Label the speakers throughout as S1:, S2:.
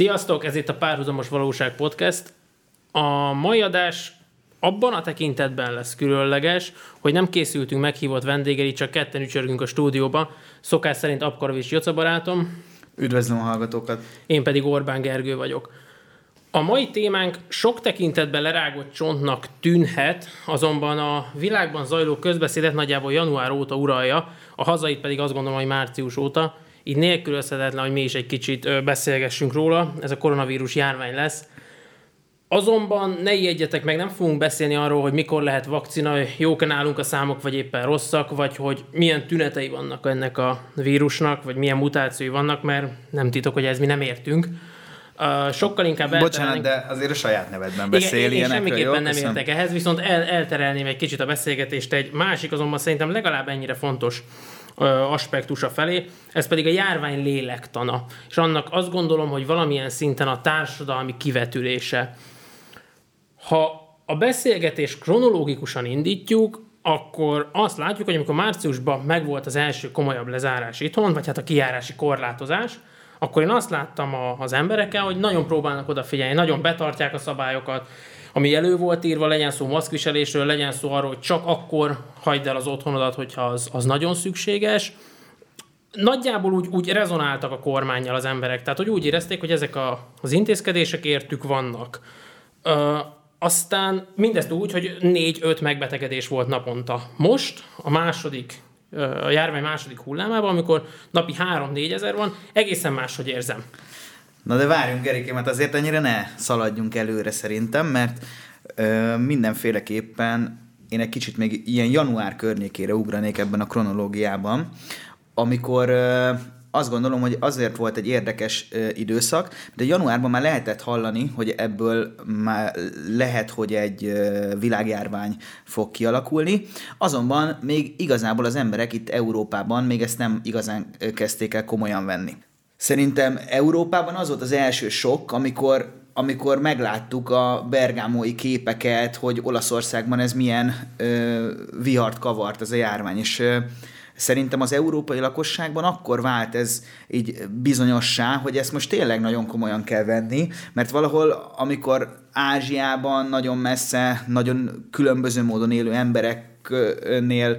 S1: Sziasztok, ez itt a Párhuzamos Valóság Podcast. A mai adás abban a tekintetben lesz különleges, hogy nem készültünk meghívott vendégei, csak ketten ücsörgünk a stúdióba. Szokás szerint Apkarovics Joca barátom.
S2: Üdvözlöm a hallgatókat.
S1: Én pedig Orbán Gergő vagyok. A mai témánk sok tekintetben lerágott csontnak tűnhet, azonban a világban zajló közbeszédet nagyjából január óta uralja, a hazait pedig azt gondolom, hogy március óta, így nélkülözhetetlen, hogy mi is egy kicsit beszélgessünk róla, ez a koronavírus járvány lesz. Azonban ne ijedjetek meg, nem fogunk beszélni arról, hogy mikor lehet vakcina, jók nálunk a számok, vagy éppen rosszak, vagy hogy milyen tünetei vannak ennek a vírusnak, vagy milyen mutációi vannak, mert nem titok, hogy ez mi nem értünk. Uh, sokkal inkább
S2: Bocsánat, de azért a saját nevedben beszél
S1: Igen, én, semmiképpen nem értek ehhez, viszont el, elterelném egy kicsit a beszélgetést egy másik, azonban szerintem legalább ennyire fontos aspektusa felé, ez pedig a járvány lélektana. És annak azt gondolom, hogy valamilyen szinten a társadalmi kivetülése. Ha a beszélgetés kronológikusan indítjuk, akkor azt látjuk, hogy amikor márciusban megvolt az első komolyabb lezárás itthon, vagy hát a kijárási korlátozás, akkor én azt láttam az emberekkel, hogy nagyon próbálnak odafigyelni, nagyon betartják a szabályokat, ami elő volt írva, legyen szó maszkviselésről, legyen szó arról, hogy csak akkor hagyd el az otthonodat, hogyha az, az nagyon szükséges. Nagyjából úgy, úgy rezonáltak a kormányjal az emberek, tehát hogy úgy érezték, hogy ezek a, az intézkedések értük vannak. Ö, aztán mindezt úgy, hogy négy-öt megbetegedés volt naponta. Most a második a járvány második hullámában, amikor napi 3-4 ezer van, egészen máshogy érzem.
S2: Na de várjunk, Gerikém, mert azért ennyire ne szaladjunk előre szerintem, mert ö, mindenféleképpen én egy kicsit még ilyen január környékére ugranék ebben a kronológiában, amikor ö, azt gondolom, hogy azért volt egy érdekes ö, időszak, de januárban már lehetett hallani, hogy ebből már lehet, hogy egy ö, világjárvány fog kialakulni, azonban még igazából az emberek itt Európában még ezt nem igazán kezdték el komolyan venni. Szerintem Európában az volt az első sok, amikor amikor megláttuk a bergámói képeket, hogy Olaszországban ez milyen ö, vihart kavart ez a járvány, és ö, szerintem az európai lakosságban akkor vált ez így bizonyossá, hogy ezt most tényleg nagyon komolyan kell venni, mert valahol, amikor Ázsiában nagyon messze, nagyon különböző módon élő emberek nél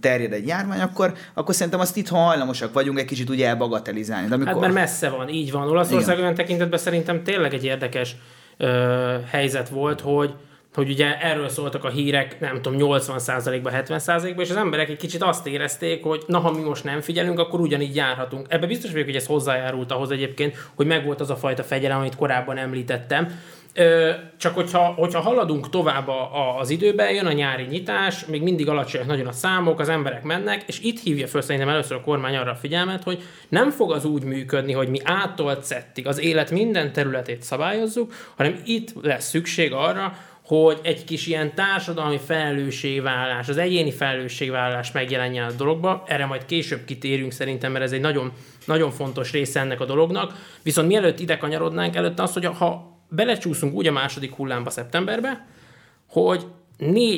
S2: terjed egy járvány, akkor, akkor szerintem azt itthon hajlamosak vagyunk egy kicsit ugye elbagatelizálni.
S1: De amikor... Hát mert messze van, így van. Olaszország Igen. olyan tekintetben szerintem tényleg egy érdekes ö, helyzet volt, hogy hogy ugye erről szóltak a hírek, nem tudom, 80%-ba, 70%-ba, és az emberek egy kicsit azt érezték, hogy na, ha mi most nem figyelünk, akkor ugyanígy járhatunk. Ebbe biztos vagyok, hogy ez hozzájárult ahhoz egyébként, hogy megvolt az a fajta fegyelem, amit korábban említettem, csak hogyha, hogyha haladunk tovább a, az időbe, jön a nyári nyitás, még mindig alacsonyak nagyon a számok, az emberek mennek, és itt hívja föl szerintem először a kormány arra a figyelmet, hogy nem fog az úgy működni, hogy mi ától szettig az élet minden területét szabályozzuk, hanem itt lesz szükség arra, hogy egy kis ilyen társadalmi felelősségvállalás, az egyéni felelősségvállalás megjelenjen a dologba. Erre majd később kitérünk szerintem, mert ez egy nagyon, nagyon fontos része ennek a dolognak. Viszont mielőtt ide kanyarodnánk, előtte az, hogy ha belecsúszunk úgy a második hullámba szeptemberbe, hogy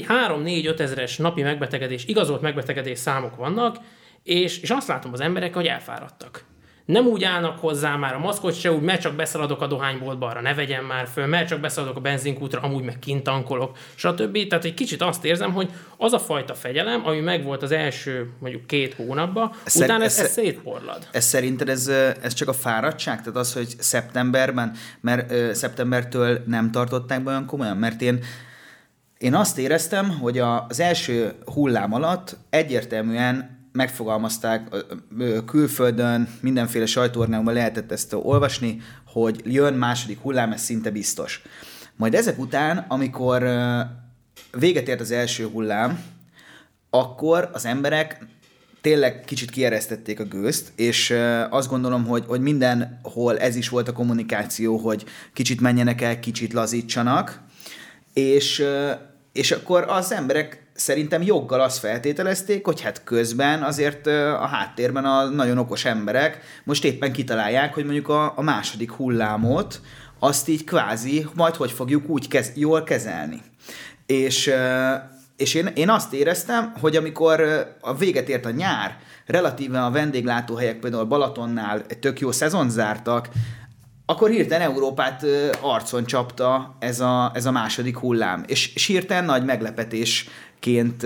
S1: 3-4-5 ezeres napi megbetegedés, igazolt megbetegedés számok vannak, és, és azt látom az emberek, hogy elfáradtak. Nem úgy állnak hozzá már a maszkot se úgy, mert csak beszaladok a dohányboltba, arra ne vegyem már föl, mert csak beszaladok a benzinkútra, amúgy meg kint tankolok, stb. Tehát egy kicsit azt érzem, hogy az a fajta fegyelem, ami megvolt az első mondjuk két hónapban, Szer- utána ez, ez, ez szétporlad.
S2: Ez szerinted ez, ez csak a fáradtság? Tehát az, hogy szeptemberben, mert ö, szeptembertől nem tartották be olyan komolyan? Mert én én azt éreztem, hogy az első hullám alatt egyértelműen megfogalmazták külföldön, mindenféle sajtóorgánumban lehetett ezt olvasni, hogy jön második hullám, ez szinte biztos. Majd ezek után, amikor véget ért az első hullám, akkor az emberek tényleg kicsit kieresztették a gőzt, és azt gondolom, hogy, hogy mindenhol ez is volt a kommunikáció, hogy kicsit menjenek el, kicsit lazítsanak, és, és akkor az emberek szerintem joggal azt feltételezték, hogy hát közben azért a háttérben a nagyon okos emberek most éppen kitalálják, hogy mondjuk a, a második hullámot azt így kvázi majd hogy fogjuk úgy kez, jól kezelni. És, és én, én azt éreztem, hogy amikor a véget ért a nyár, relatíve a vendéglátóhelyek például Balatonnál tök jó szezon zártak, akkor hirtelen Európát arcon csapta ez a, ez a második hullám. És, és hirtelen nagy meglepetésként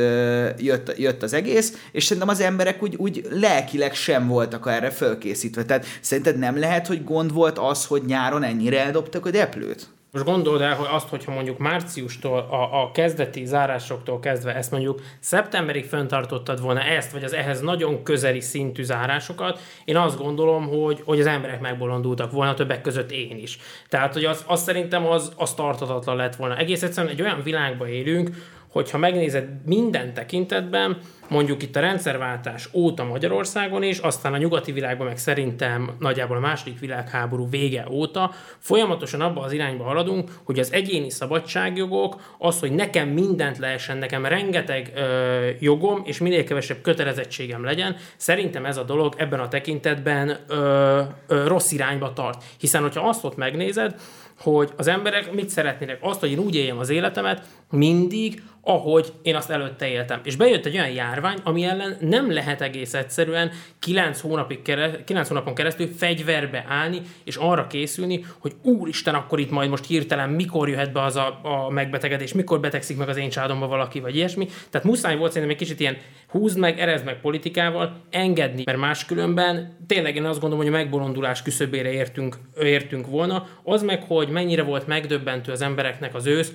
S2: jött, jött az egész, és szerintem az emberek úgy, úgy lelkileg sem voltak erre fölkészítve. Tehát szerinted nem lehet, hogy gond volt az, hogy nyáron ennyire eldobtak a deplőt?
S1: Most gondold el, hogy azt, hogyha mondjuk márciustól, a, a kezdeti zárásoktól kezdve ezt mondjuk szeptemberig föntartottad volna ezt, vagy az ehhez nagyon közeli szintű zárásokat, én azt gondolom, hogy, hogy az emberek megbolondultak volna, többek között én is. Tehát, hogy az, az szerintem az, az tartatatlan lett volna. Egész egyszerűen egy olyan világban élünk, hogyha megnézed minden tekintetben, mondjuk itt a rendszerváltás óta Magyarországon is, aztán a nyugati világban meg szerintem nagyjából a második világháború vége óta folyamatosan abba az irányba haladunk, hogy az egyéni szabadságjogok, az, hogy nekem mindent lehessen, nekem rengeteg ö, jogom és minél kevesebb kötelezettségem legyen, szerintem ez a dolog ebben a tekintetben ö, ö, rossz irányba tart. Hiszen, hogyha azt ott megnézed, hogy az emberek mit szeretnének? Azt, hogy én úgy éljem az életemet, mindig, ahogy én azt előtte éltem. És bejött egy olyan járvány, ami ellen nem lehet egész egyszerűen 9, hónapig kere, 9 hónapon keresztül fegyverbe állni, és arra készülni, hogy úristen, akkor itt majd most hirtelen mikor jöhet be az a, a megbetegedés, mikor betegszik meg az én családomba valaki, vagy ilyesmi. Tehát muszáj volt szerintem egy kicsit ilyen húzd meg, erezd meg politikával, engedni, mert máskülönben tényleg én azt gondolom, hogy a megbolondulás küszöbére értünk, értünk volna. Az meg, hogy mennyire volt megdöbbentő az embereknek az ősz,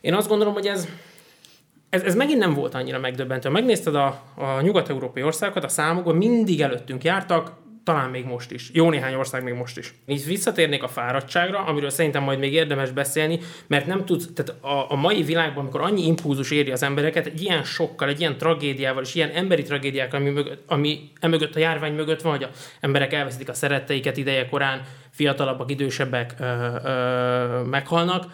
S1: én azt gondolom, hogy ez, ez, ez megint nem volt annyira megdöbbentő. Megnézted a, a nyugat-európai országokat, a számokban mindig előttünk jártak, talán még most is. Jó néhány ország még most is. Így visszatérnék a fáradtságra, amiről szerintem majd még érdemes beszélni, mert nem tudsz, tehát a, a mai világban, amikor annyi impulzus éri az embereket, egy ilyen sokkal, egy ilyen tragédiával, és ilyen emberi tragédiákkal, ami, mögött, ami emögött a járvány mögött van, hogy a emberek elveszítik a szeretteiket ideje korán, fiatalabbak, idősebbek ö, ö, meghalnak,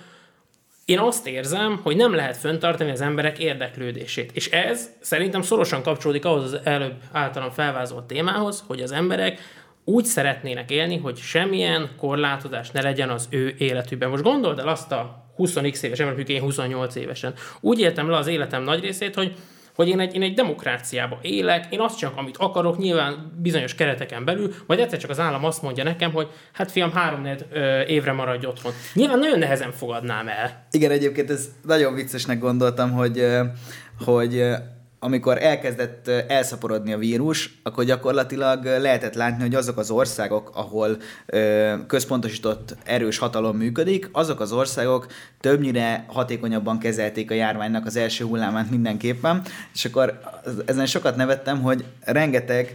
S1: én azt érzem, hogy nem lehet föntartani az emberek érdeklődését. És ez szerintem szorosan kapcsolódik ahhoz az előbb általam felvázolt témához, hogy az emberek úgy szeretnének élni, hogy semmilyen korlátozás ne legyen az ő életükben. Most gondold el azt a 20x éves ember, én 28 évesen. Úgy éltem le az életem nagy részét, hogy hogy én egy, én egy demokráciába élek, én azt csak, amit akarok, nyilván bizonyos kereteken belül, majd egyszer csak az állam azt mondja nekem, hogy hát fiam, három évre maradj otthon. Nyilván nagyon nehezen fogadnám el.
S2: Igen, egyébként ez nagyon viccesnek gondoltam, hogy, hogy amikor elkezdett elszaporodni a vírus, akkor gyakorlatilag lehetett látni, hogy azok az országok, ahol központosított erős hatalom működik, azok az országok többnyire hatékonyabban kezelték a járványnak az első hullámát mindenképpen, és akkor ezen sokat nevettem, hogy rengeteg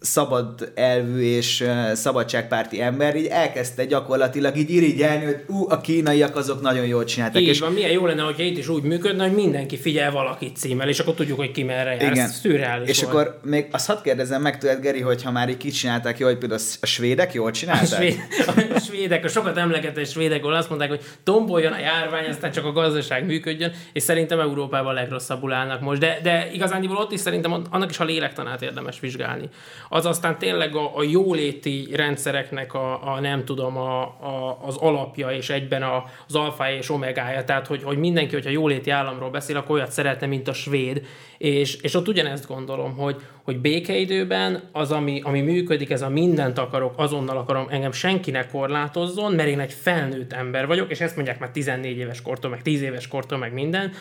S2: szabad elvű és szabadságpárti ember így elkezdte gyakorlatilag így irigyelni, hogy ú, a kínaiak azok nagyon jól csináltak.
S1: Így és van, milyen jó lenne, hogyha itt is úgy működne, hogy mindenki figyel valakit címmel, és akkor tudjuk, hogy ki merre jár. Igen. Ez
S2: És volt. akkor még azt hadd kérdezem meg tőled, Geri, hogy ha már így kicsinálták jól, hogy például a svédek jól csinálták?
S1: A, svéd, a svédek, a sokat emlegetett svédek, azt mondták, hogy tomboljon a járvány, aztán csak a gazdaság működjön, és szerintem Európában legrosszabbul állnak most. De, de igazán ott is szerintem annak is a lélektanát érdemes vizsgálni az aztán tényleg a, a jóléti rendszereknek a, a nem tudom, a, a, az alapja, és egyben a, az alfája és omegája, tehát hogy, hogy mindenki, hogyha jóléti államról beszél, akkor olyat szeretne, mint a svéd, és, és ott ugyanezt gondolom, hogy, hogy békeidőben az, ami, ami működik, ez a mindent akarok, azonnal akarom, engem senkinek korlátozzon, mert én egy felnőtt ember vagyok, és ezt mondják már 14 éves kortól, meg 10 éves kortól, meg minden,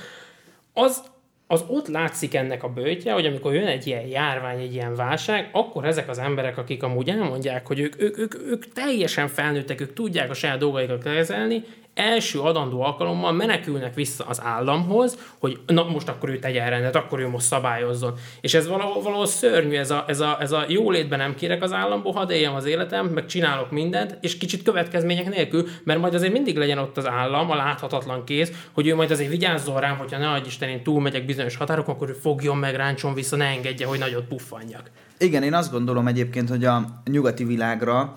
S1: az, az ott látszik ennek a bőtje, hogy amikor jön egy ilyen járvány, egy ilyen válság, akkor ezek az emberek, akik amúgy elmondják, hogy ők, ők, ők, ők teljesen felnőttek, ők tudják a saját dolgaikat kezelni, első adandó alkalommal menekülnek vissza az államhoz, hogy na most akkor ő tegyen rendet, akkor ő most szabályozzon. És ez valahol, valahol szörnyű, ez a, ez, a, ez a jólétben nem kérek az államból, hadd éljem az életem, meg csinálok mindent, és kicsit következmények nélkül, mert majd azért mindig legyen ott az állam, a láthatatlan kéz, hogy ő majd azért vigyázzon rám, hogyha ne adj Isten, én túlmegyek bizonyos határokon, akkor ő fogjon meg, ráncson vissza, ne engedje, hogy nagyot puffanjak.
S2: Igen, én azt gondolom egyébként, hogy a nyugati világra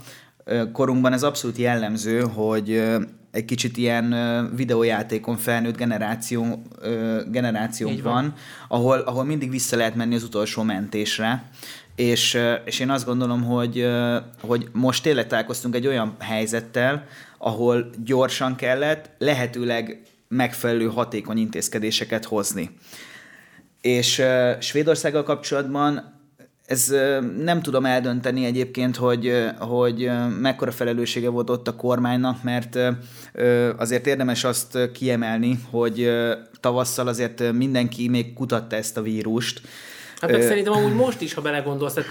S2: korunkban ez abszolút jellemző, hogy egy kicsit ilyen videójátékon felnőtt generáció, generációnk van, ahol, ahol mindig vissza lehet menni az utolsó mentésre. És, és én azt gondolom, hogy, hogy most tényleg találkoztunk egy olyan helyzettel, ahol gyorsan kellett lehetőleg megfelelő hatékony intézkedéseket hozni. És Svédországgal kapcsolatban ez nem tudom eldönteni egyébként, hogy, hogy mekkora felelőssége volt ott a kormánynak, mert azért érdemes azt kiemelni, hogy tavasszal azért mindenki még kutatta ezt a vírust,
S1: Hát meg szerintem amúgy most is, ha belegondolsz, tehát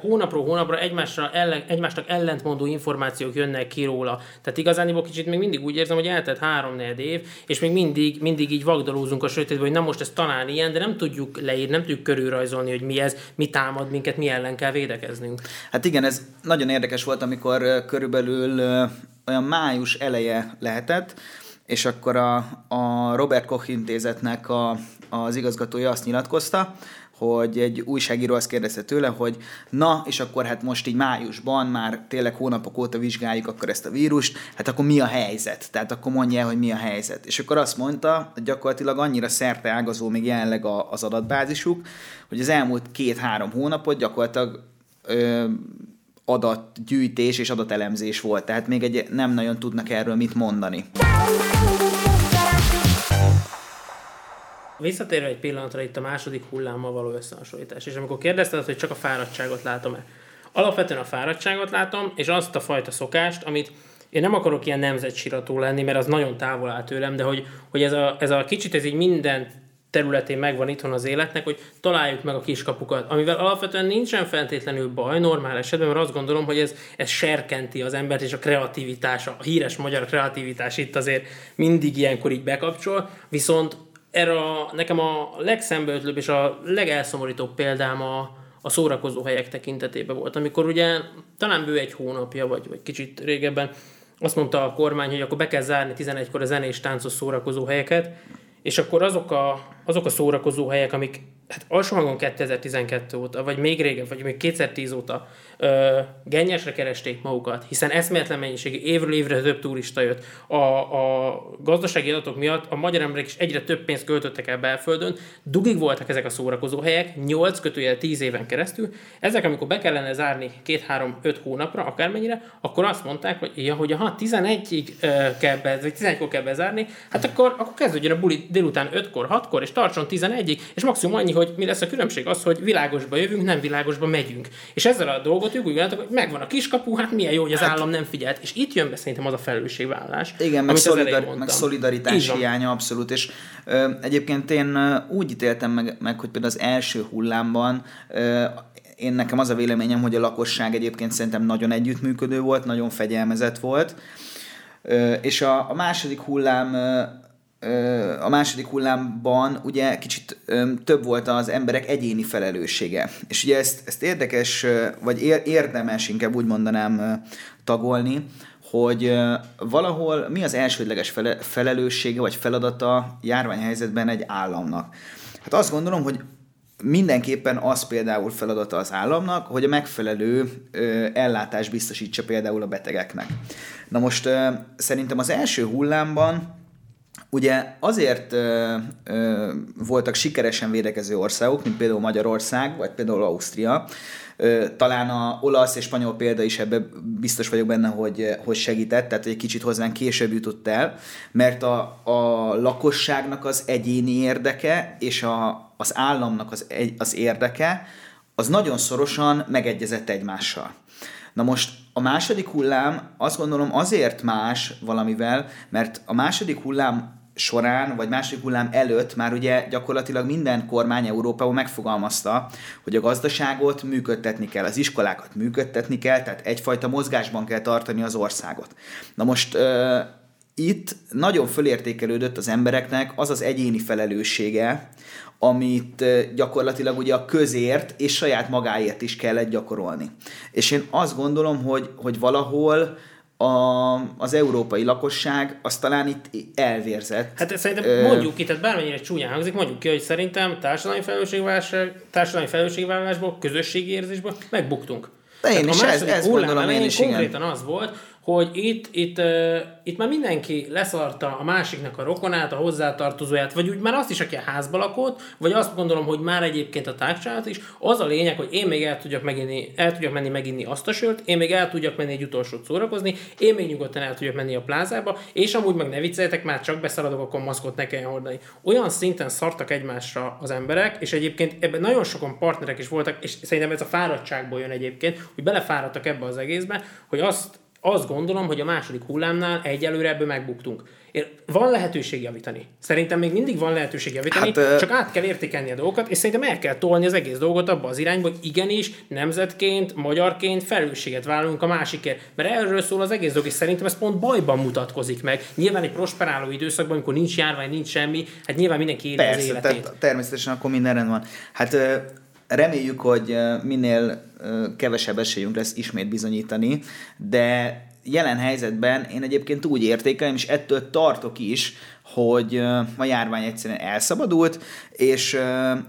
S1: hónapról hónapra egymásra ellen, egymásnak ellentmondó információk jönnek ki róla. Tehát igazán kicsit még mindig úgy érzem, hogy eltelt három év, és még mindig, mindig így vagdalózunk a sötétben, hogy nem most ez talán ilyen, de nem tudjuk leírni, nem tudjuk körülrajzolni, hogy mi ez, mi támad minket, mi ellen kell védekeznünk.
S2: Hát igen, ez nagyon érdekes volt, amikor körülbelül olyan május eleje lehetett, és akkor a, a Robert Koch intézetnek a, az igazgatója azt nyilatkozta, hogy egy újságíró azt kérdezte tőle, hogy na, és akkor hát most így májusban már tényleg hónapok óta vizsgáljuk akkor ezt a vírust, hát akkor mi a helyzet? Tehát akkor mondja el, hogy mi a helyzet. És akkor azt mondta, hogy gyakorlatilag annyira szerte ágazó még jelenleg az adatbázisuk, hogy az elmúlt két-három hónapot gyakorlatilag ö, adatgyűjtés és adatelemzés volt, tehát még egy, nem nagyon tudnak erről mit mondani.
S1: Visszatérve egy pillanatra itt a második hullámmal való összehasonlítás, és amikor kérdezted, hogy csak a fáradtságot látom-e. Alapvetően a fáradtságot látom, és azt a fajta szokást, amit én nem akarok ilyen nemzetsirató lenni, mert az nagyon távol áll tőlem, de hogy, hogy ez, a, ez a kicsit, ez így minden területén megvan itthon az életnek, hogy találjuk meg a kiskapukat, amivel alapvetően nincsen feltétlenül baj normál esetben, mert azt gondolom, hogy ez, ez serkenti az embert, és a kreativitás, a híres magyar kreativitás itt azért mindig ilyenkor így bekapcsol, viszont erre a, nekem a legszembeötlőbb és a legelszomorítóbb példám a, a szórakozó helyek tekintetében volt, amikor ugye talán bő egy hónapja, vagy, vagy kicsit régebben azt mondta a kormány, hogy akkor be kell zárni 11-kor a zenés táncos szórakozó helyeket, és akkor azok a, azok a szórakozó helyek, amik hát alsó hangon 2012 óta, vagy még régen, vagy még 2010 óta ö, gennyesre keresték magukat, hiszen eszméletlen mennyiségű évről évre több turista jött. A, a gazdasági adatok miatt a magyar emberek is egyre több pénzt költöttek el belföldön, dugig voltak ezek a szórakozó helyek, 8 kötőjel 10 éven keresztül. Ezek, amikor be kellene zárni 2-3-5 hónapra, akármennyire, akkor azt mondták, hogy, ja, hogy ha 11-ig kell be, vagy 11-kor kell bezárni, hát akkor, akkor kezdődjön a buli délután 5-kor, 6-kor, és tartson 11-ig, és maximum annyi, hogy mi lesz a különbség? Az, hogy világosba jövünk, nem világosba megyünk. És ezzel a dolgot ők úgy gondoltak, hogy megvan a kiskapu, hát milyen jó, hogy az hát, állam nem figyelt. És itt jön be szerintem az a felelősségvállás.
S2: Igen, meg, szolidar- meg szolidaritás hiánya abszolút. És ö, egyébként én úgy ítéltem meg, meg, hogy például az első hullámban ö, én nekem az a véleményem, hogy a lakosság egyébként szerintem nagyon együttműködő volt, nagyon fegyelmezett volt. És a, a második hullám a második hullámban ugye kicsit több volt az emberek egyéni felelőssége. És ugye ezt, ezt érdekes, vagy érdemes, inkább úgy mondanám tagolni, hogy valahol mi az elsődleges felelőssége vagy feladata járványhelyzetben egy államnak. Hát azt gondolom, hogy mindenképpen az például feladata az államnak, hogy a megfelelő ö, ellátás biztosítsa például a betegeknek. Na most szerintem az első hullámban Ugye azért ö, ö, voltak sikeresen védekező országok, mint például Magyarország, vagy például Ausztria. Ö, talán a olasz és spanyol példa is ebbe biztos vagyok benne, hogy, hogy segített, tehát egy kicsit hozzánk később jutott el, mert a, a lakosságnak az egyéni érdeke és a, az államnak az, az érdeke az nagyon szorosan megegyezett egymással. Na most a második hullám azt gondolom azért más valamivel, mert a második hullám során, vagy második hullám előtt már ugye gyakorlatilag minden kormány Európában megfogalmazta, hogy a gazdaságot működtetni kell, az iskolákat működtetni kell, tehát egyfajta mozgásban kell tartani az országot. Na most uh, itt nagyon fölértékelődött az embereknek az az egyéni felelőssége, amit gyakorlatilag ugye a közért és saját magáért is kellett gyakorolni. És én azt gondolom, hogy, hogy valahol a, az európai lakosság az talán itt elvérzett.
S1: Hát szerintem Ö... mondjuk ki, tehát bármennyire csúnyán hangzik, mondjuk ki, hogy szerintem társadalmi felelősségvállalás, társadalmi felelősségvállalásból, közösségi érzésből megbuktunk.
S2: De én is ez, ezt gondolom, én is
S1: konkrétan igen. az volt, hogy itt, itt, uh, itt már mindenki leszarta a másiknak a rokonát, a hozzátartozóját, vagy úgy már azt is, aki a házba lakott, vagy azt gondolom, hogy már egyébként a tárcsát is. Az a lényeg, hogy én még el tudjak, meginni, el tudjak menni meginni azt a sört, én még el tudjak menni egy utolsót szórakozni, én még nyugodtan el tudjak menni a plázába, és amúgy meg ne vicceljetek, már csak beszaladok, akkor maszkot ne kelljen hordani. Olyan szinten szartak egymásra az emberek, és egyébként ebben nagyon sokan partnerek is voltak, és szerintem ez a fáradtságból jön egyébként, hogy belefáradtak ebbe az egészbe, hogy azt azt gondolom, hogy a második hullámnál egyelőre ebből megbuktunk. Van lehetőség javítani. Szerintem még mindig van lehetőség javítani, hát, csak át kell értékelni a dolgokat, és szerintem el kell tolni az egész dolgot abba az irányba, hogy igenis nemzetként, magyarként felelősséget vállalunk a másikért. Mert erről szól az egész dolog, és szerintem ez pont bajban mutatkozik meg. Nyilván egy prosperáló időszakban, amikor nincs járvány, nincs semmi, hát nyilván mindenki éli Persze, az életét.
S2: Tehát természetesen akkor minden rendben van. Hát reméljük, hogy minél kevesebb esélyünk lesz ismét bizonyítani, de jelen helyzetben én egyébként úgy értékelem, és ettől tartok is, hogy a járvány egyszerűen elszabadult, és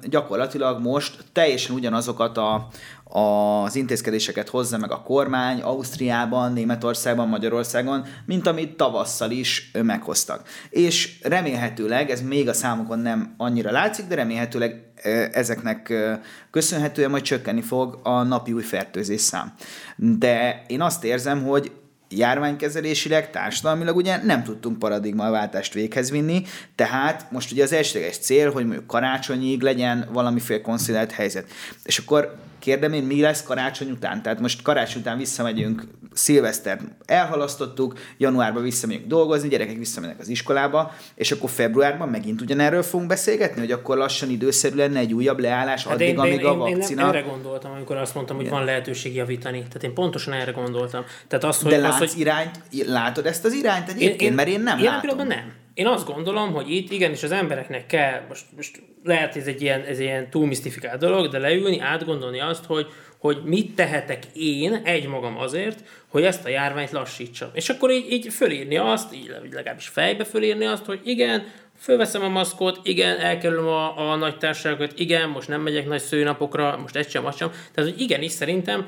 S2: gyakorlatilag most teljesen ugyanazokat a, az intézkedéseket hozza meg a kormány Ausztriában, Németországban, Magyarországon, mint amit tavasszal is meghoztak. És remélhetőleg, ez még a számokon nem annyira látszik, de remélhetőleg ezeknek köszönhetően majd csökkenni fog a napi új fertőzés szám. De én azt érzem, hogy járványkezelésileg, társadalmilag ugye nem tudtunk paradigmaváltást véghez vinni, tehát most ugye az elsődleges cél, hogy mondjuk karácsonyig legyen valamiféle konszolidált helyzet. És akkor kérdem én, mi lesz karácsony után? Tehát most karácsony után visszamegyünk, szilveszter elhalasztottuk, januárban visszamegyünk dolgozni, gyerekek visszamennek az iskolába, és akkor februárban megint ugyanerről fogunk beszélgetni, hogy akkor lassan időszerű lenne egy újabb leállás hát addig, én, amíg én, a vakcina...
S1: Én, én erre gondoltam, amikor azt mondtam, hogy Igen. van lehetőség javítani. Tehát én pontosan erre gondoltam. Tehát az, hogy,
S2: De látsz
S1: az, hogy...
S2: irányt, látod ezt az irányt egyébként? Én, én, Mert én nem én látom.
S1: nem. Én azt gondolom, hogy itt igenis az embereknek kell, most, most lehet ez egy ilyen, ez ilyen túl misztifikált dolog, de leülni, átgondolni azt, hogy, hogy mit tehetek én egy magam azért, hogy ezt a járványt lassítsam. És akkor így, így fölírni azt, így legalábbis fejbe fölírni azt, hogy igen, fölveszem a maszkot, igen, elkerülöm a, a nagy társaságokat, igen, most nem megyek nagy szőnapokra, most egy sem, azt sem. Tehát, hogy igenis szerintem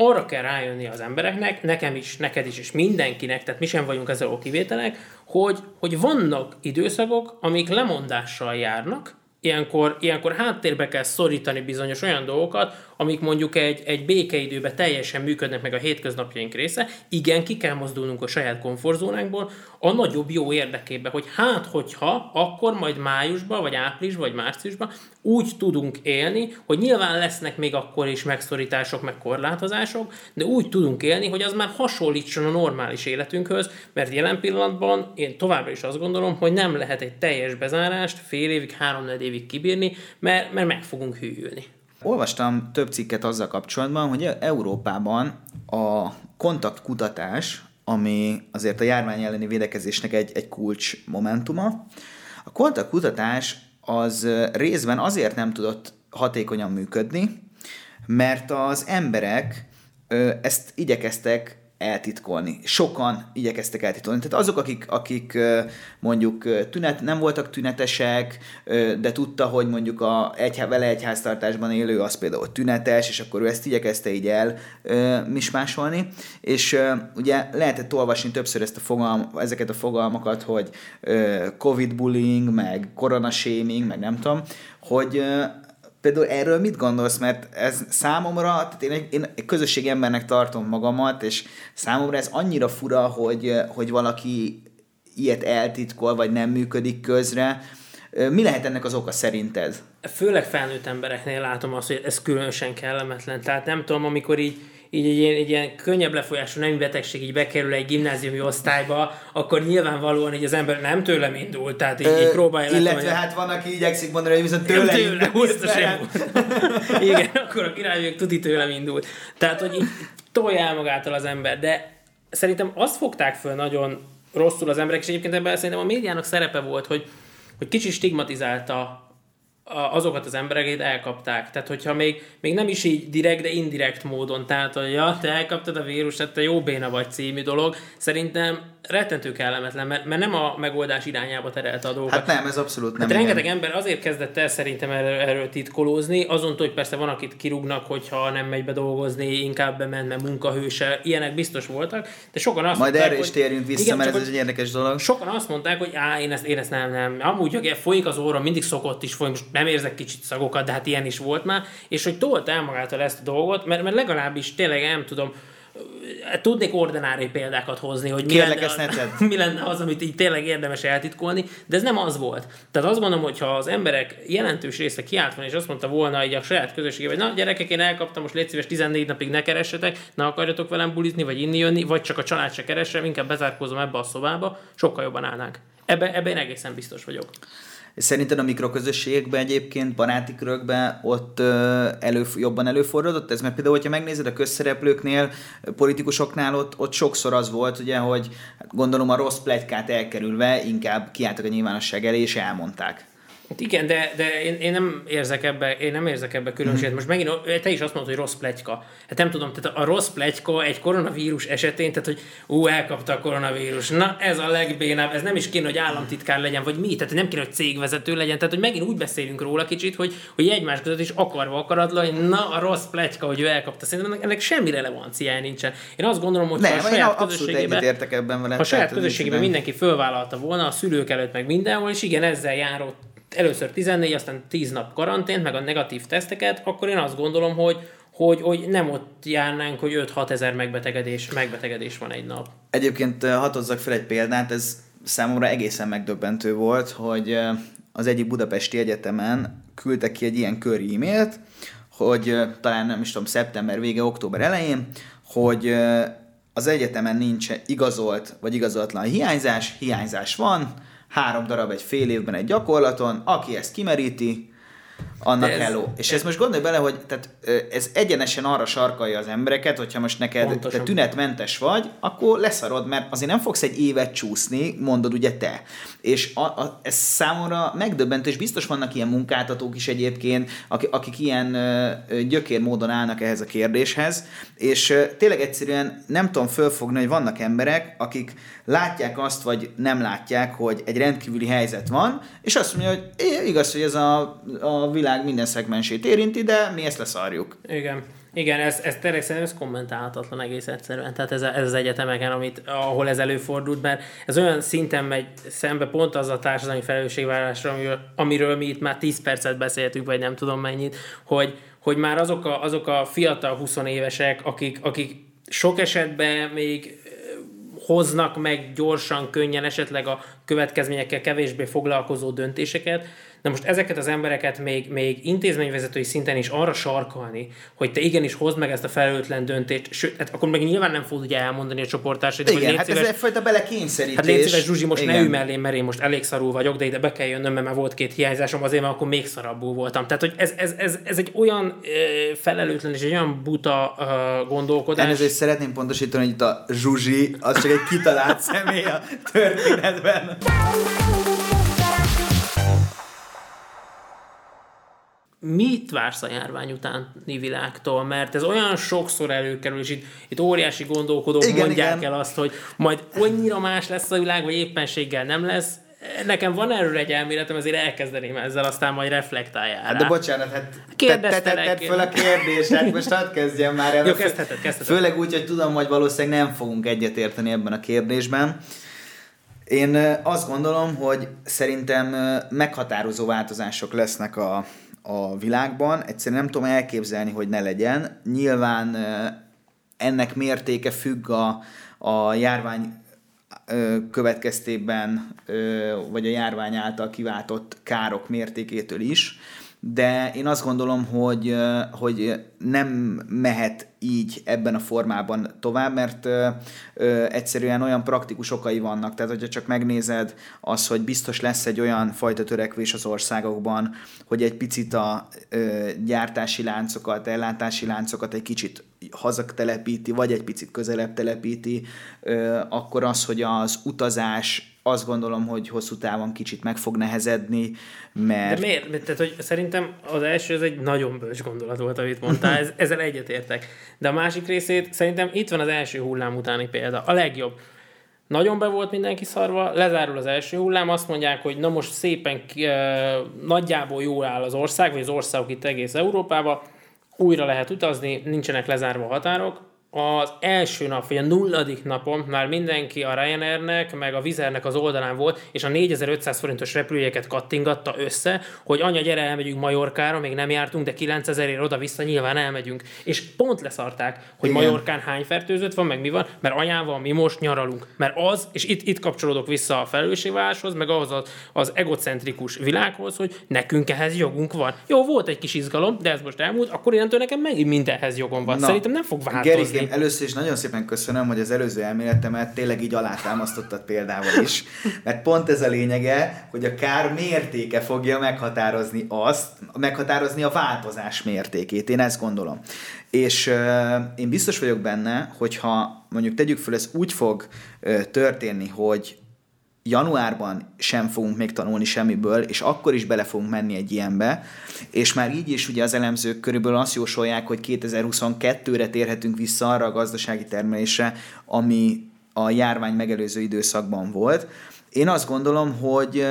S1: arra kell rájönni az embereknek, nekem is, neked is, és mindenkinek, tehát mi sem vagyunk ezzel a kivételek, hogy, hogy vannak időszakok, amik lemondással járnak, ilyenkor, ilyenkor háttérbe kell szorítani bizonyos olyan dolgokat, amik mondjuk egy, egy békeidőben teljesen működnek meg a hétköznapjaink része, igen, ki kell mozdulnunk a saját komfortzónánkból a nagyobb jó érdekébe, hogy hát, hogyha akkor majd májusban, vagy áprilisban, vagy márciusban úgy tudunk élni, hogy nyilván lesznek még akkor is megszorítások, meg korlátozások, de úgy tudunk élni, hogy az már hasonlítson a normális életünkhöz, mert jelen pillanatban én továbbra is azt gondolom, hogy nem lehet egy teljes bezárást fél évig, három évig kibírni, mert, mert meg fogunk hűlni.
S2: Olvastam több cikket azzal kapcsolatban, hogy Európában a kontaktkutatás, ami azért a járvány elleni védekezésnek egy, egy kulcs momentuma, a kontaktkutatás az részben azért nem tudott hatékonyan működni, mert az emberek ezt igyekeztek eltitkolni. Sokan igyekeztek eltitkolni. Tehát azok, akik, akik mondjuk tünet, nem voltak tünetesek, de tudta, hogy mondjuk a egy, vele egyháztartásban élő az például tünetes, és akkor ő ezt igyekezte így el mismásolni. És ugye lehetett olvasni többször ezt a fogalm, ezeket a fogalmakat, hogy covid bullying, meg koronashaming, meg nem tudom, hogy például erről mit gondolsz, mert ez számomra, tehát én egy, én egy közösségi embernek tartom magamat, és számomra ez annyira fura, hogy, hogy valaki ilyet eltitkol, vagy nem működik közre. Mi lehet ennek az oka szerinted?
S1: Főleg felnőtt embereknél látom azt, hogy ez különösen kellemetlen. Tehát nem tudom, amikor így így egy ilyen, egy ilyen könnyebb lefolyású nemi betegség így bekerül egy gimnáziumi osztályba, akkor nyilvánvalóan így az ember nem tőlem indult, tehát így, Ö, így próbálja
S2: Illetve hogy... hát van, aki igyekszik mondani, hogy viszont tőle, tőle
S1: Igen, akkor a király tuti tőlem indult. Tehát, hogy így tolja el magától az ember, de szerintem azt fogták föl nagyon rosszul az emberek, és egyébként ebben szerintem a médiának szerepe volt, hogy, hogy kicsit stigmatizálta azokat az embereket elkapták. Tehát, hogyha még, még nem is így direkt, de indirekt módon, tehát, hogy ja, te elkaptad a vírust, tehát te jó béna vagy című dolog, szerintem rettentő kellemetlen, mert, mert nem a megoldás irányába terelte a dolgokat.
S2: Hát nem, ez abszolút nem.
S1: Hát rengeteg ember azért kezdett el szerintem erről, erről titkolózni, azon, hogy persze van, akit kirúgnak, hogyha nem megy be dolgozni, inkább bement, mert munkahőse, ilyenek biztos voltak, de sokan azt
S2: Majd mondták, erre is térjünk vissza, igen, mert ez egy érdekes dolog.
S1: Sokan azt mondták, hogy á, én ezt, én ezt nem, nem. Amúgy, hogy folyik az óra, mindig szokott is folyni, most nem érzek kicsit szagokat, de hát ilyen is volt már, és hogy tolt el magától ezt a dolgot, mert, mert legalábbis tényleg nem tudom, tudnék ordinári példákat hozni, hogy mi
S2: lenne,
S1: mi lenne az, amit így tényleg érdemes eltitkolni, de ez nem az volt. Tehát azt mondom, hogy ha az emberek jelentős része kiállt van, és azt mondta volna így a saját közösségében, hogy na gyerekek, én elkaptam, most légy szíves 14 napig ne keressetek, ne akarjatok velem bulizni, vagy inni jönni, vagy csak a család se keresse, inkább bezárkózom ebbe a szobába, sokkal jobban állnánk. Ebben ebbe én egészen biztos vagyok.
S2: Szerinted a mikroközösségekben egyébként, baráti körökben ott elő, jobban előfordulott ez? Mert például, hogyha megnézed a közszereplőknél, politikusoknál ott, ott sokszor az volt, ugye, hogy gondolom a rossz plegykát elkerülve inkább kiálltak a nyilvánosság elé és elmondták.
S1: Hát igen, de, de én, én, nem érzek ebbe, én nem érzek ebbe különbséget. Most megint te is azt mondod, hogy rossz pletyka. Hát nem tudom, tehát a rossz pletyka egy koronavírus esetén, tehát hogy ú, elkapta a koronavírus. Na, ez a legbénább, ez nem is kéne, hogy államtitkár legyen, vagy mi, tehát nem kéne, hogy cégvezető legyen. Tehát, hogy megint úgy beszélünk róla kicsit, hogy, hogy egymás között is akarva akaratlan, hogy na, a rossz pletyka, hogy ő elkapta. Szerintem ennek, ennek semmi relevanciája nincsen. Én azt gondolom, hogy
S2: nem, a saját közösségében, ebben vele,
S1: a saját közösségében mindenki fölvállalta volna, a szülők előtt meg mindenhol, és igen, ezzel járott először 14, aztán 10 nap karantént, meg a negatív teszteket, akkor én azt gondolom, hogy, hogy, hogy nem ott járnánk, hogy 5-6 ezer megbetegedés, megbetegedés van egy nap.
S2: Egyébként hatozzak fel egy példát, ez számomra egészen megdöbbentő volt, hogy az egyik budapesti egyetemen küldtek ki egy ilyen kör e-mailt, hogy talán nem is tudom, szeptember vége, október elején, hogy az egyetemen nincs igazolt vagy igazolatlan hiányzás, hiányzás van, három darab egy fél évben egy gyakorlaton, aki ezt kimeríti, annak ez, hello. És ez most gondolj bele, hogy tehát, ez egyenesen arra sarkalja az embereket, hogyha most neked te tünetmentes vagy, akkor leszarod, mert azért nem fogsz egy évet csúszni, mondod ugye te. És a, a, ez számomra megdöbbentő, és biztos vannak ilyen munkáltatók is egyébként, akik, akik ilyen ö, gyökér módon állnak ehhez a kérdéshez, és ö, tényleg egyszerűen nem tudom fölfogni, hogy vannak emberek, akik látják azt, vagy nem látják, hogy egy rendkívüli helyzet van, és azt mondja, hogy igaz, hogy ez a, a világ minden szegmensét érinti, de mi ezt leszarjuk.
S1: Igen. Igen, ez, ez tényleg szerintem ez kommentálhatatlan egész egyszerűen. Tehát ez, ez az egyetemeken, amit, ahol ez előfordult, mert ez olyan szinten megy szembe pont az a társadalmi felelősségvállalásra, amiről, amiről mi itt már 10 percet beszéltünk, vagy nem tudom mennyit, hogy, hogy már azok a, azok a fiatal 20 évesek, akik, akik sok esetben még hoznak meg gyorsan, könnyen, esetleg a következményekkel kevésbé foglalkozó döntéseket, Na most ezeket az embereket még, még intézményvezetői szinten is arra sarkalni, hogy te igenis hozd meg ezt a felelőtlen döntést, sőt, hát akkor meg nyilván nem fogod ugye elmondani a csoportársaid.
S2: Igen, hát szíves, ez egyfajta belekényszerítés.
S1: Hát légy szíves, Zsuzsi, most Igen. ne ülj mellé, mert én most elég szarul vagyok, de ide be kell jönnöm, mert már volt két hiányzásom, azért mert akkor még szarabbul voltam. Tehát, hogy ez, ez, ez, ez egy olyan ö, felelőtlen és egy olyan buta ö, gondolkodás.
S2: Ezért szeretném pontosítani, hogy itt a Zsuzsi, az csak egy kitalált személy a történetben.
S1: Mit vársz a járvány utáni világtól, mert ez olyan sokszor előkerül, és itt, itt óriási gondolkodók igen, mondják igen. el azt, hogy majd annyira más lesz a világ, vagy éppenséggel nem lesz, nekem van erről egy elméletem, ezért elkezdeném ezzel, aztán majd reflektálják.
S2: Hát de bocsánat, hát te, te, te, te fel a kérdést, hát most hadd kezdjem már el.
S1: Jó, kezdheted, kezdheted.
S2: Főleg úgy, hogy tudom, hogy valószínűleg nem fogunk egyetérteni ebben a kérdésben. Én azt gondolom, hogy szerintem meghatározó változások lesznek a, a világban. Egyszerűen nem tudom elképzelni, hogy ne legyen. Nyilván ennek mértéke függ a, a járvány következtében, vagy a járvány által kiváltott károk mértékétől is de én azt gondolom, hogy, hogy nem mehet így ebben a formában tovább, mert ö, egyszerűen olyan praktikus okai vannak. Tehát, hogyha csak megnézed az, hogy biztos lesz egy olyan fajta törekvés az országokban, hogy egy picit a ö, gyártási láncokat, ellátási láncokat egy kicsit hazak telepíti, vagy egy picit közelebb telepíti, ö, akkor az, hogy az utazás azt gondolom, hogy hosszú távon kicsit meg fog nehezedni, mert...
S1: De miért? Tehát, hogy szerintem az első, ez egy nagyon bölcs gondolat volt, amit mondtál, ez, ezzel egyetértek. De a másik részét szerintem itt van az első hullám utáni példa. A legjobb. Nagyon be volt mindenki szarva, lezárul az első hullám, azt mondják, hogy na most szépen e, nagyjából jól áll az ország, vagy az országok itt egész Európában, újra lehet utazni, nincsenek lezárva a határok, az első nap, vagy a nulladik napon már mindenki a Ryanairnek, meg a Vizernek az oldalán volt, és a 4500 forintos repülőjegyeket kattingatta össze, hogy anya, gyere, elmegyünk Majorkára, még nem jártunk, de 9000 ér oda-vissza nyilván elmegyünk. És pont leszarták, hogy Igen. Majorkán hány fertőzött van, meg mi van, mert anyával mi most nyaralunk. Mert az, és itt, itt kapcsolódok vissza a felelősségválláshoz, meg ahhoz az, az egocentrikus világhoz, hogy nekünk ehhez jogunk van. Jó, volt egy kis izgalom, de ez most elmúlt, akkor innentől nekem megint mindenhez jogom van. Na, Szerintem nem fog változni.
S2: Gerikém, először is nagyon szépen köszönöm, hogy az előző elméletemet tényleg így alátámasztottad példával is, mert pont ez a lényege, hogy a kár mértéke fogja meghatározni azt, meghatározni a változás mértékét, én ezt gondolom. És uh, én biztos vagyok benne, hogyha mondjuk tegyük föl, ez úgy fog uh, történni, hogy januárban sem fogunk még tanulni semmiből, és akkor is bele fogunk menni egy ilyenbe, és már így is ugye az elemzők körülbelül azt jósolják, hogy 2022-re térhetünk vissza arra a gazdasági termelésre, ami a járvány megelőző időszakban volt. Én azt gondolom, hogy,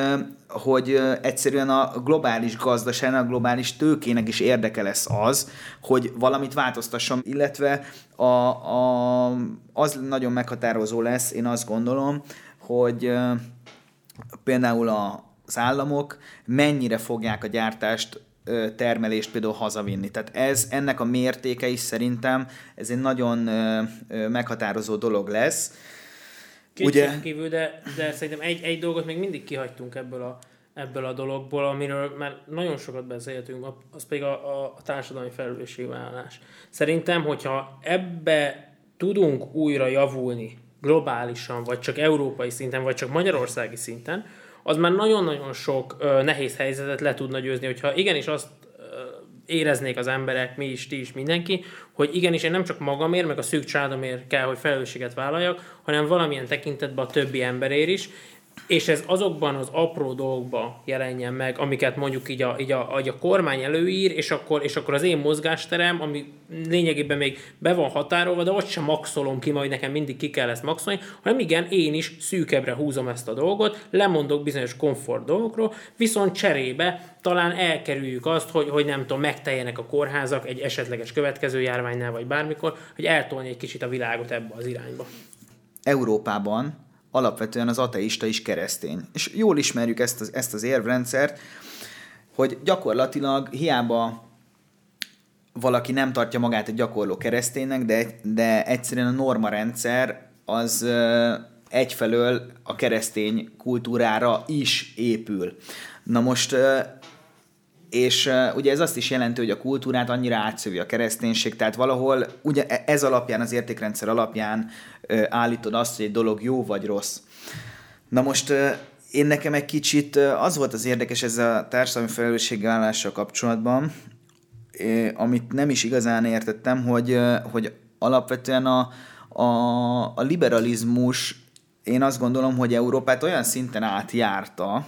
S2: hogy egyszerűen a globális gazdaságnak, a globális tőkének is érdeke lesz az, hogy valamit változtasson, illetve a, a, az nagyon meghatározó lesz, én azt gondolom, hogy például az államok mennyire fogják a gyártást termelést például hazavinni. Tehát ez, ennek a mértéke is szerintem ez egy nagyon meghatározó dolog lesz.
S1: Ugye... kívül, de, de szerintem egy, egy dolgot még mindig kihagytunk ebből a, ebből a dologból, amiről már nagyon sokat beszéltünk, az pedig a, a, a társadalmi felelősségvállalás. Szerintem, hogyha ebbe tudunk újra javulni, globálisan, vagy csak európai szinten, vagy csak magyarországi szinten, az már nagyon-nagyon sok ö, nehéz helyzetet le tudna győzni, hogyha igenis azt ö, éreznék az emberek, mi is, ti is, mindenki, hogy igenis én nem csak magamért, meg a szűk családomért kell, hogy felelősséget vállaljak, hanem valamilyen tekintetben a többi emberért is, és ez azokban az apró dolgokban jelenjen meg, amiket mondjuk így a, így a, így a kormány előír, és akkor, és akkor az én mozgásterem, ami lényegében még be van határolva, de ott sem maxolom ki, majd nekem mindig ki kell ezt maxolni, hanem igen, én is szűkebbre húzom ezt a dolgot, lemondok bizonyos komfort dolgokról, viszont cserébe talán elkerüljük azt, hogy, hogy nem tudom, megteljenek a kórházak egy esetleges következő járványnál, vagy bármikor, hogy eltolni egy kicsit a világot ebbe az irányba.
S2: Európában alapvetően az ateista is keresztény. És jól ismerjük ezt az, ezt az érvrendszert, hogy gyakorlatilag hiába valaki nem tartja magát egy gyakorló kereszténynek, de, de egyszerűen a norma rendszer az egyfelől a keresztény kultúrára is épül. Na most és uh, ugye ez azt is jelenti, hogy a kultúrát annyira átszövi a kereszténység, tehát valahol ugye e, ez alapján, az értékrendszer alapján uh, állítod azt, hogy egy dolog jó vagy rossz. Na most uh, én nekem egy kicsit az volt az érdekes ez a társadalmi felelősségvállással kapcsolatban, amit nem is igazán értettem, hogy, hogy alapvetően a, a, a liberalizmus, én azt gondolom, hogy Európát olyan szinten átjárta,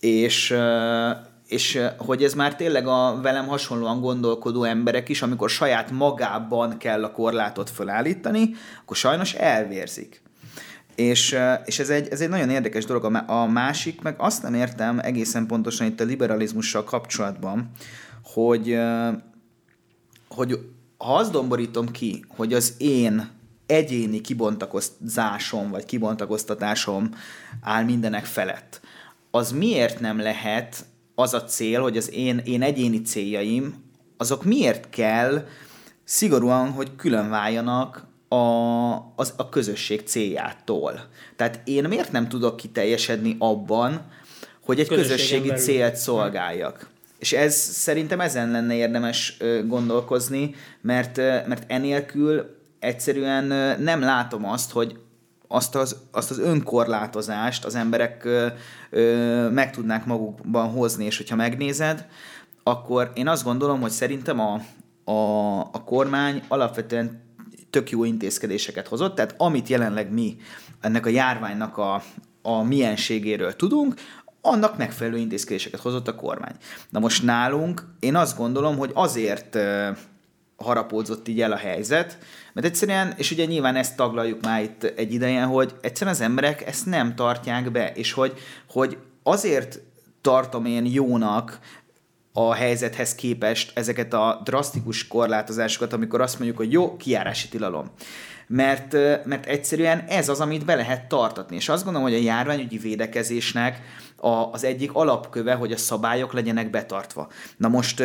S2: és és hogy ez már tényleg a velem hasonlóan gondolkodó emberek is, amikor saját magában kell a korlátot felállítani, akkor sajnos elvérzik. És, és ez, egy, ez egy nagyon érdekes dolog. A másik, meg azt nem értem egészen pontosan itt a liberalizmussal kapcsolatban, hogy, hogy ha azt domborítom ki, hogy az én egyéni kibontakozásom vagy kibontakoztatásom áll mindenek felett, az miért nem lehet az a cél, hogy az én, én egyéni céljaim, azok miért kell szigorúan, hogy külön váljanak a, az, a közösség céljától. Tehát én miért nem tudok kiteljesedni abban, hogy egy közösségi belül. célt szolgáljak. És ez szerintem ezen lenne érdemes gondolkozni, mert, mert enélkül egyszerűen nem látom azt, hogy azt az, azt az önkorlátozást az emberek ö, ö, meg tudnák magukban hozni, és hogyha megnézed, akkor én azt gondolom, hogy szerintem a, a, a kormány alapvetően tök jó intézkedéseket hozott, tehát amit jelenleg mi ennek a járványnak a, a mienségéről tudunk, annak megfelelő intézkedéseket hozott a kormány. Na most nálunk én azt gondolom, hogy azért harapódzott így el a helyzet, mert egyszerűen, és ugye nyilván ezt taglaljuk már itt egy ideje, hogy egyszerűen az emberek ezt nem tartják be, és hogy, hogy azért tartom én jónak a helyzethez képest ezeket a drasztikus korlátozásokat, amikor azt mondjuk, hogy jó, kiárási tilalom. Mert, mert egyszerűen ez az, amit be lehet tartatni. És azt gondolom, hogy a járványügyi védekezésnek a, az egyik alapköve, hogy a szabályok legyenek betartva. Na most,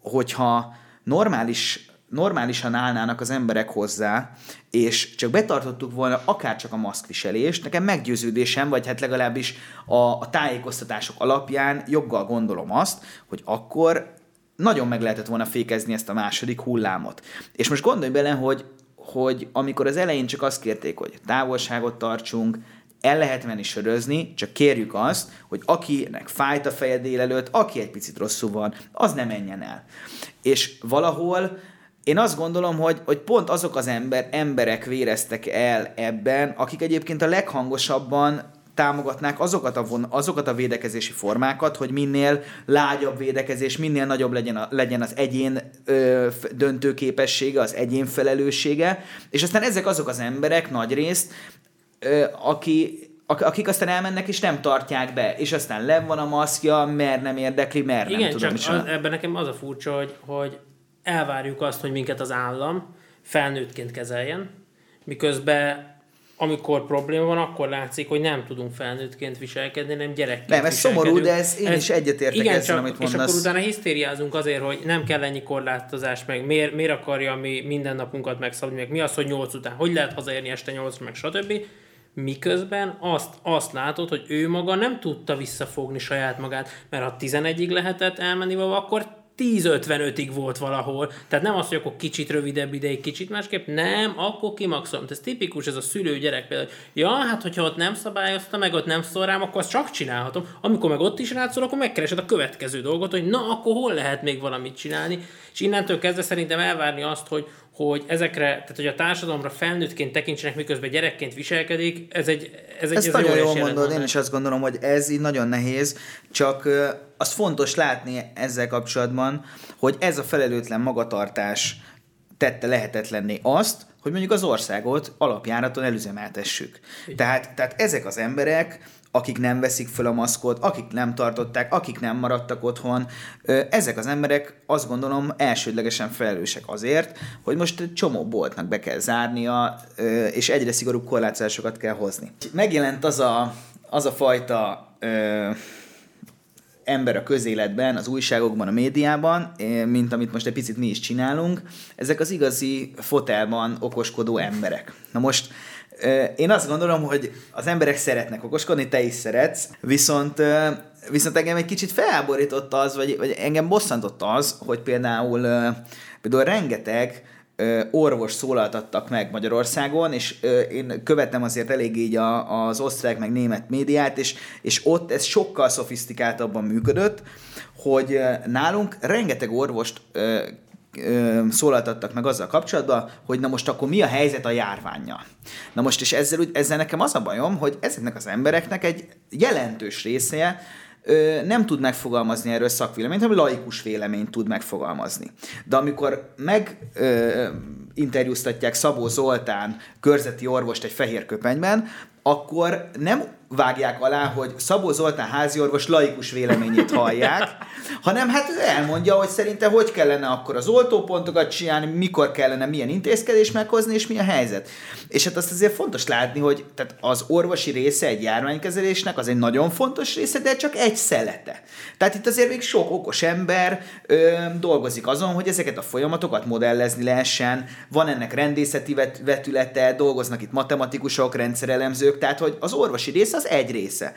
S2: hogyha normális normálisan állnának az emberek hozzá, és csak betartottuk volna akár csak a maszkviselést, nekem meggyőződésem, vagy hát legalábbis a, a tájékoztatások alapján joggal gondolom azt, hogy akkor nagyon meg lehetett volna fékezni ezt a második hullámot. És most gondolj bele, hogy, hogy amikor az elején csak azt kérték, hogy távolságot tartsunk, el lehet menni sörözni, csak kérjük azt, hogy akinek fájt a feje délelőtt, aki egy picit rosszul van, az nem menjen el. És valahol én azt gondolom, hogy, hogy pont azok az ember, emberek véreztek el ebben, akik egyébként a leghangosabban támogatnák azokat a, von, azokat a védekezési formákat, hogy minél lágyabb védekezés, minél nagyobb legyen, a, legyen az egyén ö, döntőképessége, az egyén felelőssége, és aztán ezek azok az emberek nagy részt, aki, akik aztán elmennek és nem tartják be, és aztán le van a maszkja, mert nem érdekli, mert
S1: Igen,
S2: nem tudom.
S1: csak az, ebben nekem az a furcsa, hogy, hogy elvárjuk azt, hogy minket az állam felnőttként kezeljen, miközben amikor probléma van, akkor látszik, hogy nem tudunk felnőttként viselkedni, nem gyerekként
S2: Nem, ez szomorú, de ez én ez, is egyetértek igen, ezzel,
S1: csak,
S2: amit mondasz.
S1: És akkor utána hisztériázunk azért, hogy nem kell ennyi korlátozás, meg miért, miért akarja mi minden napunkat megszabni, meg mi az, hogy 8 után, hogy lehet hazaérni este 8 meg stb. Miközben azt, azt látod, hogy ő maga nem tudta visszafogni saját magát, mert ha 11-ig lehetett elmenni valahol, akkor 10-55-ig volt valahol. Tehát nem az, hogy akkor kicsit rövidebb ideig, kicsit másképp, nem, akkor kimaxolom. Ez tipikus, ez a szülő-gyerek például. Ja, hát hogyha ott nem szabályozta, meg ott nem szól rám, akkor azt csak csinálhatom. Amikor meg ott is rátszol, akkor megkeresed a következő dolgot, hogy na, akkor hol lehet még valamit csinálni. És innentől kezdve szerintem elvárni azt, hogy, hogy ezekre, tehát hogy a társadalomra felnőttként tekintsenek, miközben gyerekként viselkedik, ez egy ez egy
S2: Ezt ez nagyon jól mondod, én is azt gondolom, hogy ez így nagyon nehéz, csak az fontos látni ezzel kapcsolatban, hogy ez a felelőtlen magatartás tette lehetetlenné azt, hogy mondjuk az országot alapjáraton elüzemeltessük. Tehát, tehát ezek az emberek akik nem veszik föl a maszkot, akik nem tartották, akik nem maradtak otthon. Ezek az emberek azt gondolom elsődlegesen felelősek azért, hogy most csomó boltnak be kell zárnia, és egyre szigorúbb korlátozásokat kell hozni. Megjelent az a, az a fajta ö, ember a közéletben, az újságokban, a médiában, mint amit most egy picit mi is csinálunk, ezek az igazi fotelban okoskodó emberek. Na most én azt gondolom, hogy az emberek szeretnek okoskodni, te is szeretsz, viszont viszont engem egy kicsit felborított az, vagy, vagy engem bosszantott az, hogy például, például rengeteg orvos szólaltattak meg Magyarországon, és én követem azért elég így a, az osztrák meg német médiát, és, és ott ez sokkal szofisztikáltabban működött, hogy nálunk rengeteg orvost szólaltattak meg azzal kapcsolatban, hogy na most akkor mi a helyzet a járványa. Na most és ezzel, ezzel nekem az a bajom, hogy ezeknek az embereknek egy jelentős része nem tud megfogalmazni erről szakvéleményt, hanem laikus véleményt tud megfogalmazni. De amikor meg ö, interjúztatják Szabó Zoltán körzeti orvost egy fehér köpenyben, akkor nem vágják alá, hogy Szabó Zoltán háziorvos laikus véleményét hallják, hanem hát elmondja, hogy szerinte hogy kellene akkor az oltópontokat csinálni, mikor kellene milyen intézkedés meghozni, és mi a helyzet. És hát azt azért fontos látni, hogy tehát az orvosi része egy járványkezelésnek az egy nagyon fontos része, de csak egy szelete. Tehát itt azért még sok okos ember ö, dolgozik azon, hogy ezeket a folyamatokat modellezni lehessen, van ennek rendészeti vet- vetülete, dolgoznak itt matematikusok, rendszerelemzők, tehát hogy az orvosi része az egy része.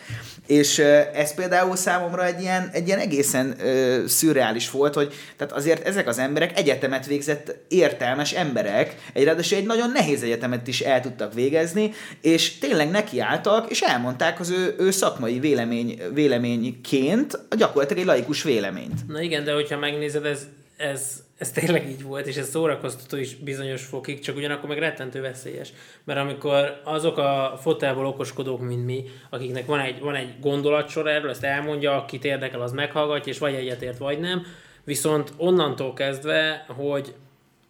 S2: És ez például számomra egy ilyen, egy ilyen egészen ö, szürreális volt, hogy tehát azért ezek az emberek egyetemet végzett értelmes emberek, egy ráadásul egy nagyon nehéz egyetemet is el tudtak végezni, és tényleg nekiálltak, és elmondták az ő, ő szakmai vélemény, véleményként gyakorlatilag egy laikus véleményt.
S1: Na igen, de hogyha megnézed, ez, ez ez tényleg így volt, és ez szórakoztató is bizonyos fokig, csak ugyanakkor meg rettentő veszélyes. Mert amikor azok a fotelból okoskodók, mint mi, akiknek van egy, van egy gondolatsor erről, ezt elmondja, akit érdekel, az meghallgatja, és vagy egyetért, vagy nem, viszont onnantól kezdve, hogy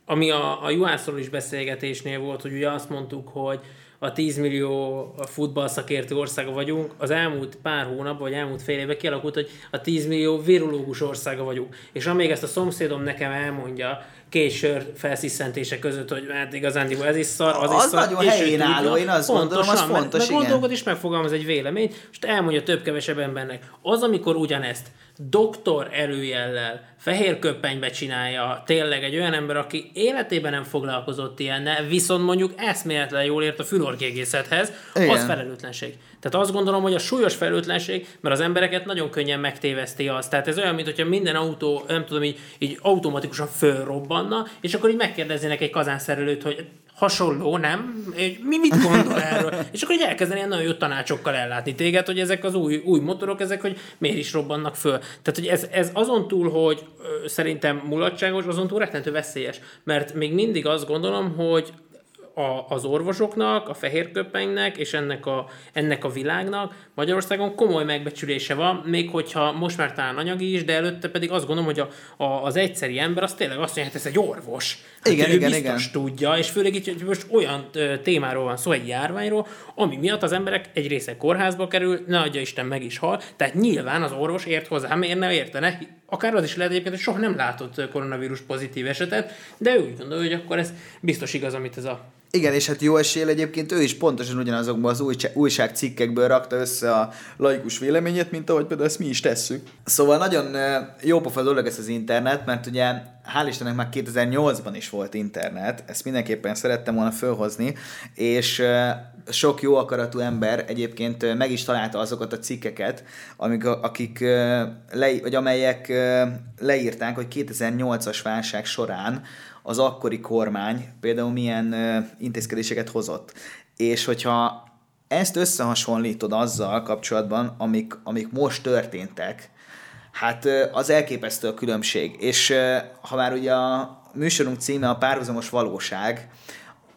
S1: ami a, a Juhászról is beszélgetésnél volt, hogy ugye azt mondtuk, hogy a 10 millió futballszakértő országa vagyunk, az elmúlt pár hónap, vagy elmúlt fél évben kialakult, hogy a 10 millió virológus országa vagyunk. És amíg ezt a szomszédom nekem elmondja, két sör felsziszentése között, hogy hát igazán ez is szar, az,
S2: az
S1: is szar.
S2: nagyon helyén álló, én azt gondolom, az fontos,
S1: meg, meg gondolkod is megfogalmaz egy véleményt, és elmondja több-kevesebb embernek. Az, amikor ugyanezt doktor erőjellel, fehér köppenybe csinálja tényleg egy olyan ember, aki életében nem foglalkozott ilyennel, viszont mondjuk eszméletlen jól ért a fülorgégészethez, az felelőtlenség. Tehát azt gondolom, hogy a súlyos felelőtlenség, mert az embereket nagyon könnyen megtéveszti az. Tehát ez olyan, mint minden autó, nem tudom, így, így automatikusan fölrobbanna, és akkor így megkérdeznének egy kazánszerelőt, hogy hasonló, nem? Mi mit gondol erről? És akkor így elkezdeni nagyon jó tanácsokkal ellátni téged, hogy ezek az új, új motorok, ezek, hogy miért is robbannak föl. Tehát, hogy ez, ez azon túl, hogy ö, szerintem mulatságos, azon túl rettentő veszélyes. Mert még mindig azt gondolom, hogy a, az orvosoknak, a fehérköpenynek és ennek a, ennek a világnak Magyarországon komoly megbecsülése van, még hogyha most már talán anyagi is, de előtte pedig azt gondolom, hogy a, a, az egyszeri ember az tényleg azt mondja, hát ez egy orvos. Hát
S2: igen,
S1: ő
S2: igen,
S1: biztos
S2: igen.
S1: tudja, és főleg így, hogy most olyan témáról van szó, egy járványról, ami miatt az emberek egy része kórházba kerül, ne adja Isten meg is hal, tehát nyilván az orvos ért hozzá, miért ne értene, akár az is lehet egyébként, hogy soha nem látott koronavírus pozitív esetet, de ő úgy gondolja, hogy akkor ez biztos igaz, amit ez a
S2: igen, és hát jó esél egyébként ő is pontosan ugyanazokban az újságcikkekből rakta össze a laikus véleményét, mint ahogy például ezt mi is tesszük. Szóval nagyon jó pofa dolog ez az internet, mert ugye hál' Istennek már 2008-ban is volt internet, ezt mindenképpen szerettem volna fölhozni, és sok jó akaratú ember egyébként meg is találta azokat a cikkeket, amik, akik, le, vagy amelyek leírták, hogy 2008-as válság során az akkori kormány például milyen intézkedéseket hozott. És hogyha ezt összehasonlítod azzal kapcsolatban, amik, amik most történtek, hát az elképesztő a különbség. És ha már ugye a műsorunk címe a párhuzamos valóság,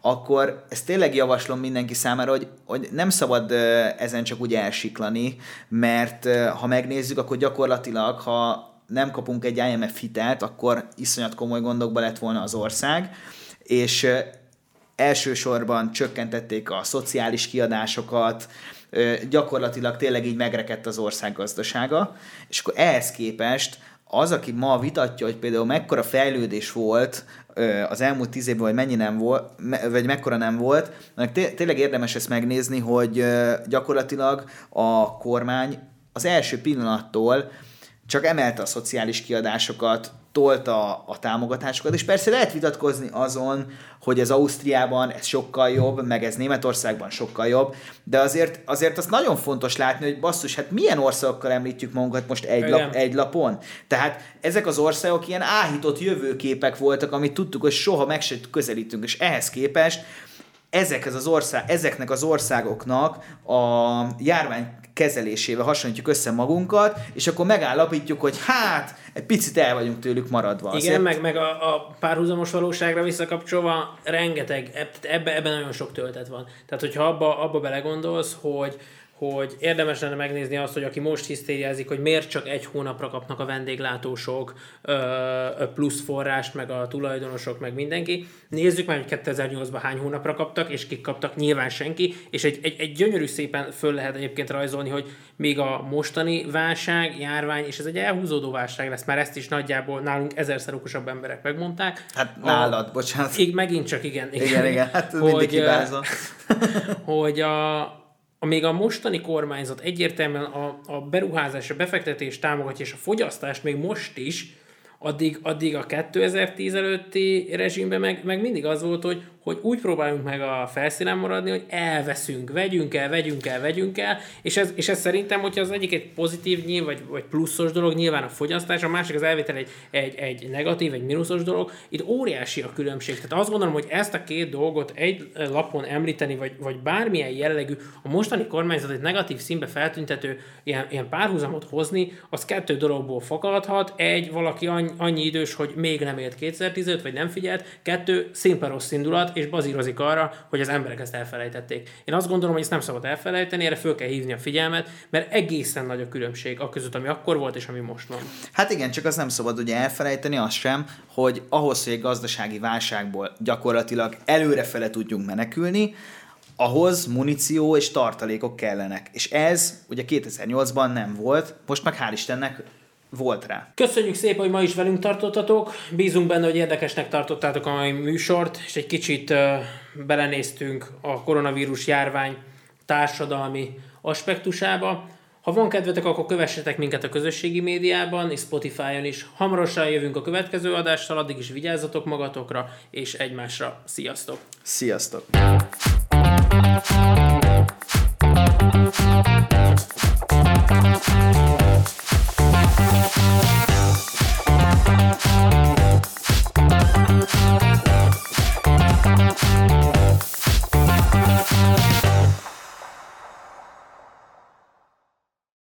S2: akkor ezt tényleg javaslom mindenki számára, hogy, hogy nem szabad ezen csak úgy elsiklani, mert ha megnézzük, akkor gyakorlatilag, ha nem kapunk egy IMF hitelt, akkor iszonyat komoly gondokba lett volna az ország, és elsősorban csökkentették a szociális kiadásokat, gyakorlatilag tényleg így megrekedt az ország gazdasága, és akkor ehhez képest az, aki ma vitatja, hogy például mekkora fejlődés volt az elmúlt tíz évben, vagy mennyi nem volt, vagy mekkora nem volt, tényleg érdemes ezt megnézni, hogy gyakorlatilag a kormány az első pillanattól csak emelte a szociális kiadásokat, tolta a támogatásokat, és persze lehet vitatkozni azon, hogy ez Ausztriában ez sokkal jobb, meg ez Németországban sokkal jobb, de azért, azért az nagyon fontos látni, hogy basszus, hát milyen országokkal említjük magunkat most egy, lap, egy lapon. Tehát ezek az országok ilyen áhított jövőképek voltak, amit tudtuk, hogy soha meg se közelítünk, és ehhez képest ezekhez az ország, ezeknek az országoknak a járvány kezelésével hasonlítjuk össze magunkat, és akkor megállapítjuk, hogy hát, egy picit el vagyunk tőlük maradva.
S1: Igen, Azért... meg, meg a, a párhuzamos valóságra visszakapcsolva, rengeteg, ebben ebbe nagyon sok töltet van. Tehát, hogyha abba, abba belegondolsz, hogy hogy érdemes lenne megnézni azt, hogy aki most hisztériázik, hogy miért csak egy hónapra kapnak a vendéglátósok plusz forrást, meg a tulajdonosok, meg mindenki. Nézzük meg, hogy 2008-ban hány hónapra kaptak, és kik kaptak, nyilván senki, és egy, egy, egy gyönyörű szépen föl lehet egyébként rajzolni, hogy még a mostani válság, járvány, és ez egy elhúzódó válság lesz, már ezt is nagyjából nálunk ezerszer okosabb emberek megmondták.
S2: Hát nálad, a, bocsánat.
S1: Így megint csak igen.
S2: Igen, igen, igen hát hogy, mindig
S1: hogy a, még a mostani kormányzat egyértelműen a, a beruházás, a befektetés támogatja, és a fogyasztást még most is, addig, addig a 2010 előtti rezsimben meg, meg mindig az volt, hogy hogy úgy próbálunk meg a felszínen maradni, hogy elveszünk, vegyünk el, vegyünk el, vegyünk el, és ez, és ez szerintem, hogyha az egyik egy pozitív nyilv, vagy, vagy pluszos dolog, nyilván a fogyasztás, a másik az elvétel egy, egy, egy negatív, egy mínuszos dolog, itt óriási a különbség. Tehát azt gondolom, hogy ezt a két dolgot egy lapon említeni, vagy, vagy bármilyen jellegű, a mostani kormányzat egy negatív színbe feltüntető ilyen, ilyen párhuzamot hozni, az kettő dologból fakadhat. Egy, valaki annyi, annyi idős, hogy még nem élt 2015, vagy nem figyelt. Kettő, szimpa rossz indulat, és bazírozik arra, hogy az emberek ezt elfelejtették. Én azt gondolom, hogy ezt nem szabad elfelejteni, erre föl kell hívni a figyelmet, mert egészen nagy a különbség a között, ami akkor volt, és ami most van.
S2: Hát igen, csak az nem szabad ugye elfelejteni azt sem, hogy ahhoz, hogy egy gazdasági válságból gyakorlatilag előrefele tudjunk menekülni, ahhoz muníció és tartalékok kellenek. És ez ugye 2008-ban nem volt, most meg hál' Istennek volt rá.
S1: Köszönjük szépen, hogy ma is velünk tartottatok. Bízunk benne, hogy érdekesnek tartottátok a mai műsort, és egy kicsit belenéztünk a koronavírus járvány társadalmi aspektusába. Ha van kedvetek, akkor kövessetek minket a közösségi médiában és Spotify-on is. Hamarosan jövünk a következő adással, addig is vigyázzatok magatokra és egymásra. Sziasztok!
S2: Sziasztok!